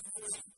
Thank you.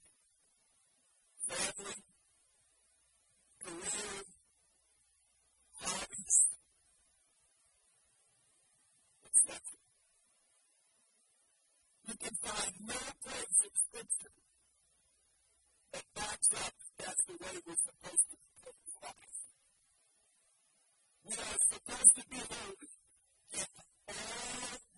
family, career, hobbies, etc. You can find no place in Scripture that backs up that's the way we're supposed to live life. We are supposed to be holy in all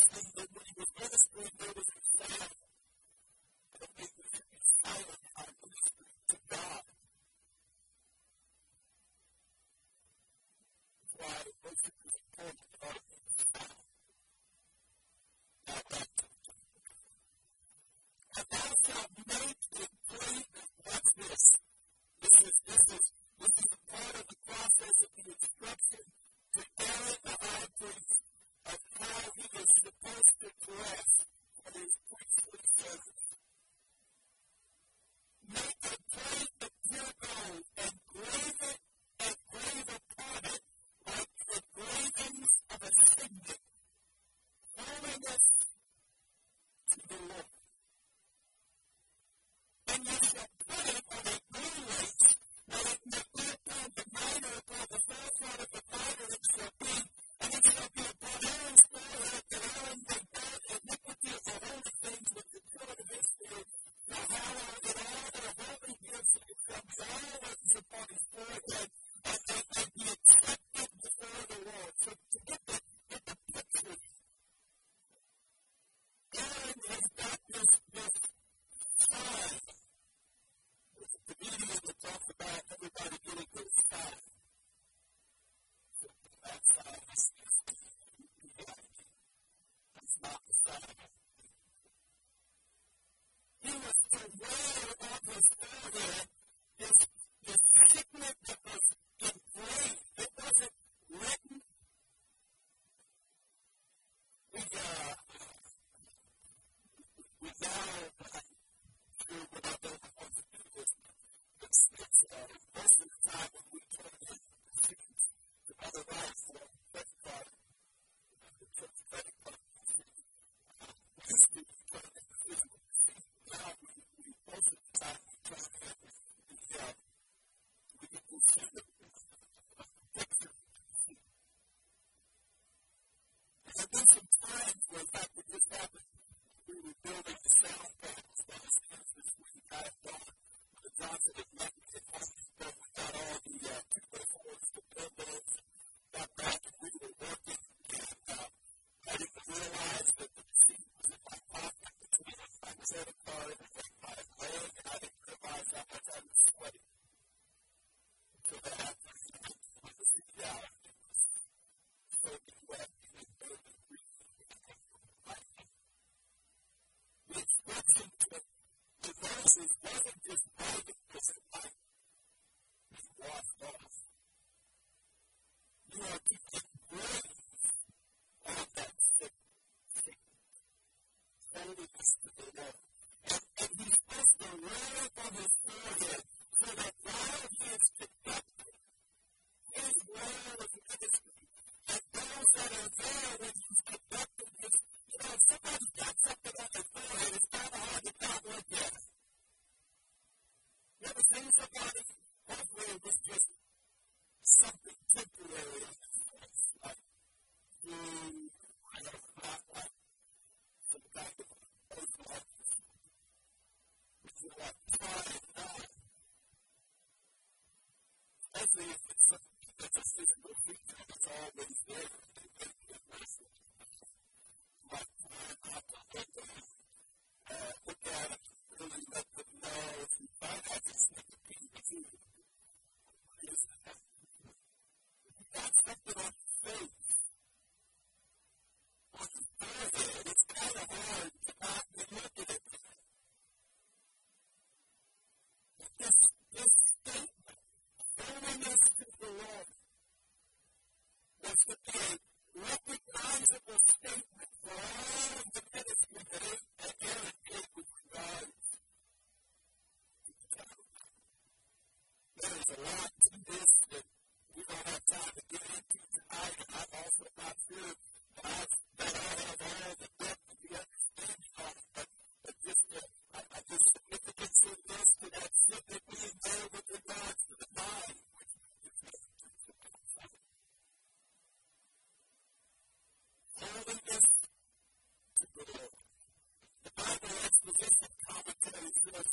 have been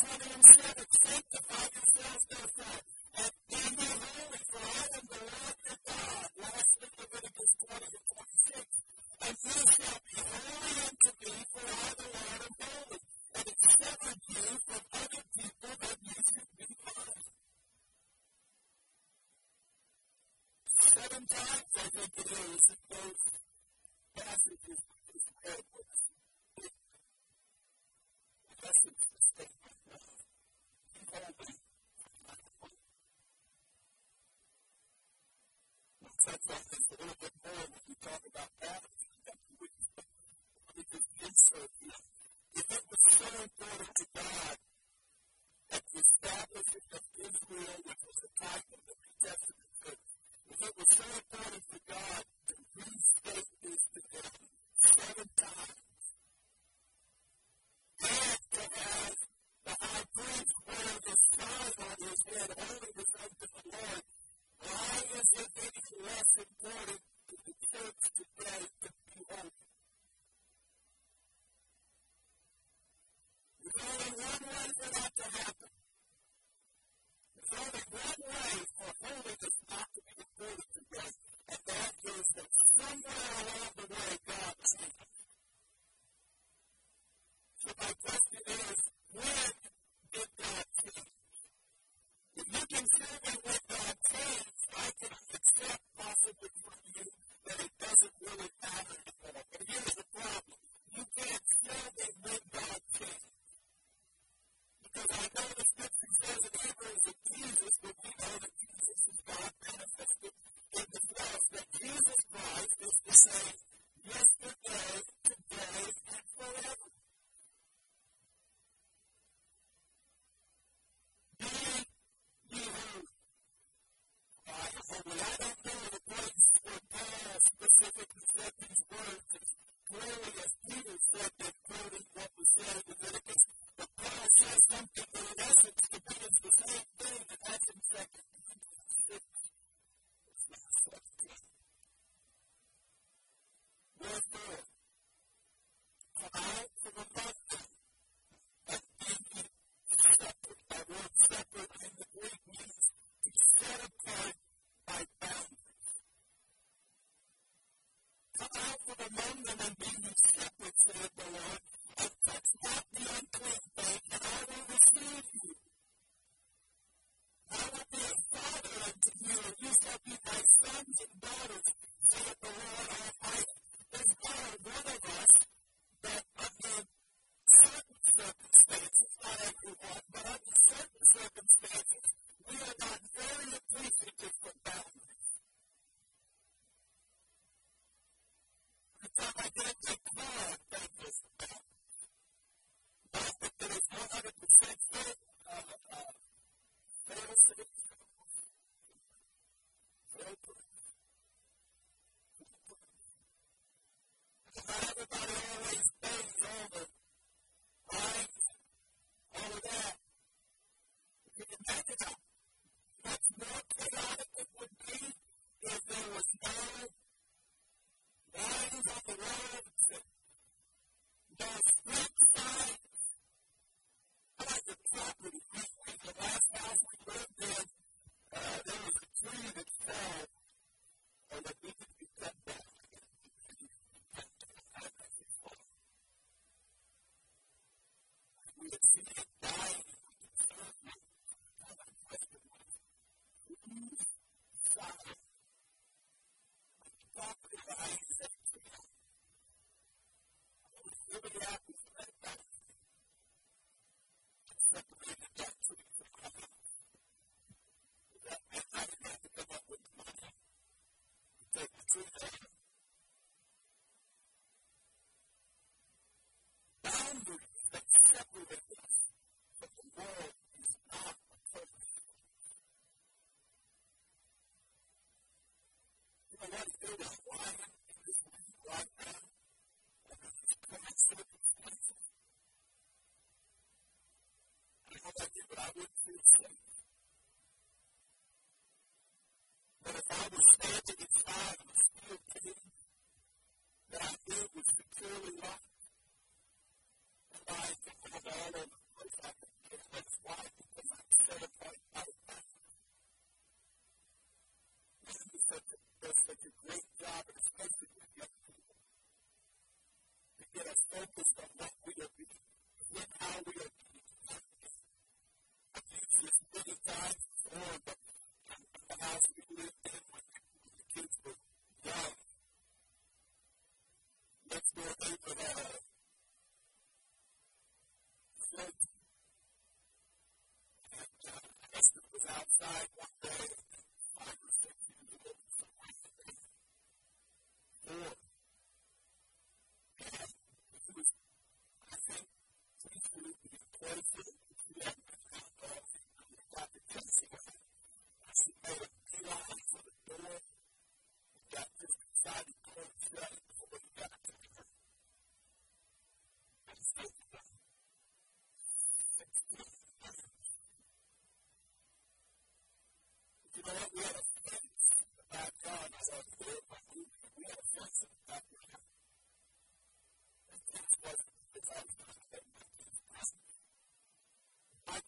Father, I'm sure that sanctify yourselves, therefore,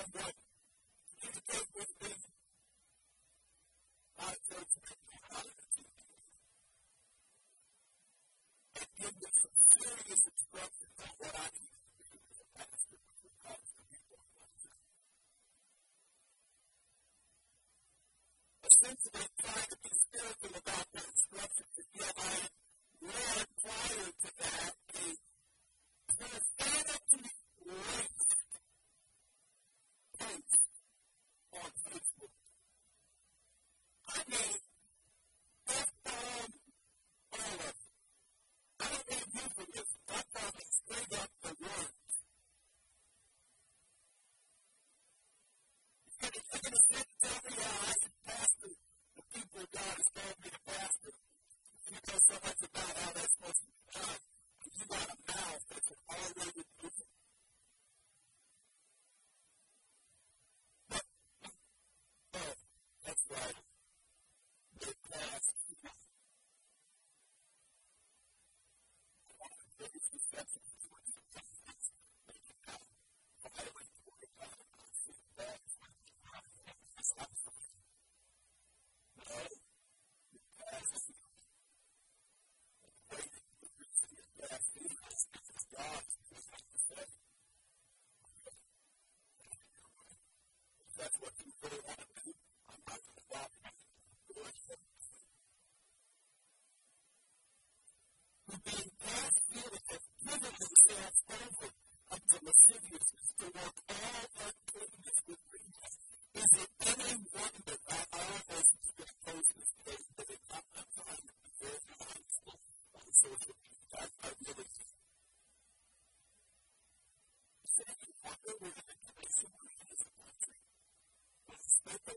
sensitive I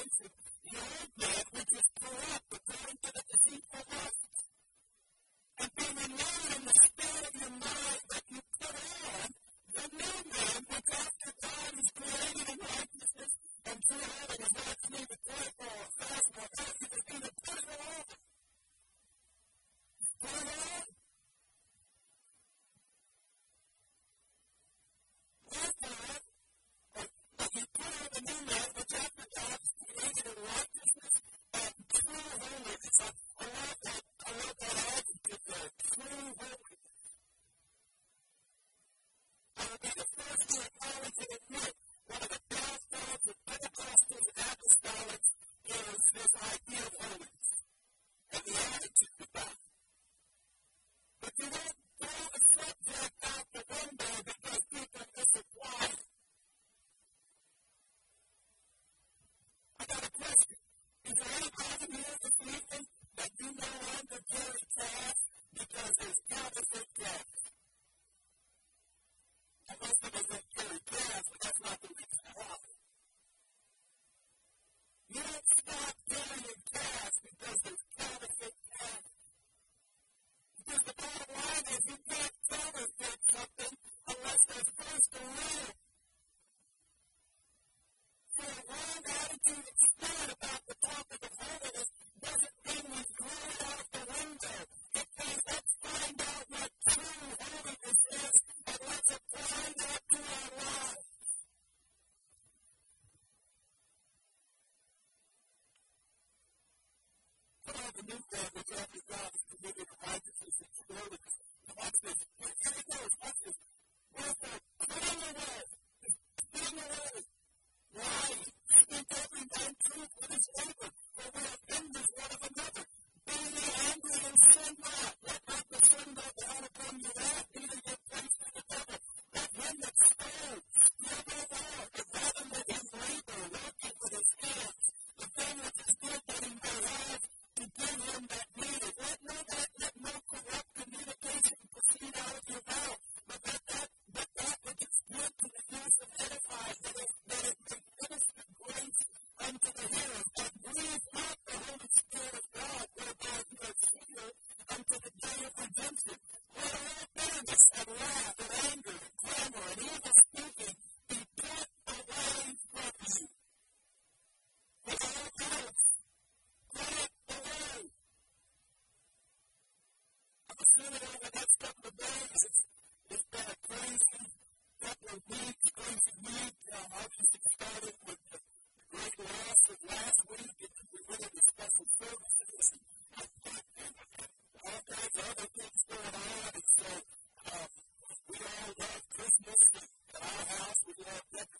offensive this our house, we could have breakfast.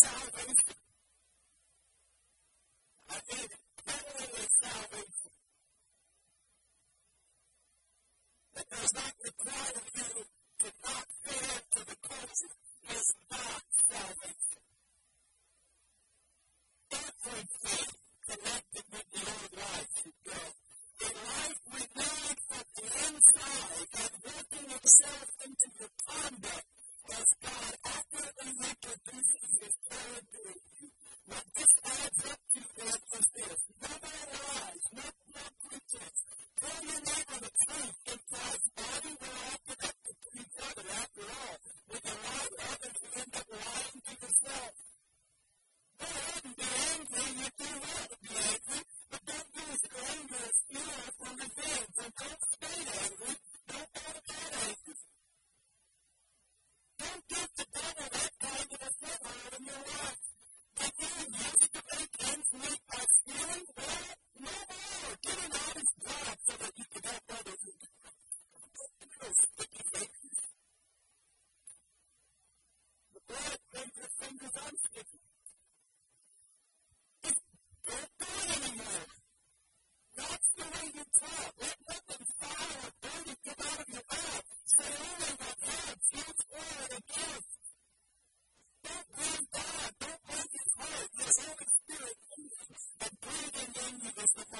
salvation. I salvation. Does not require you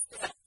Yeah.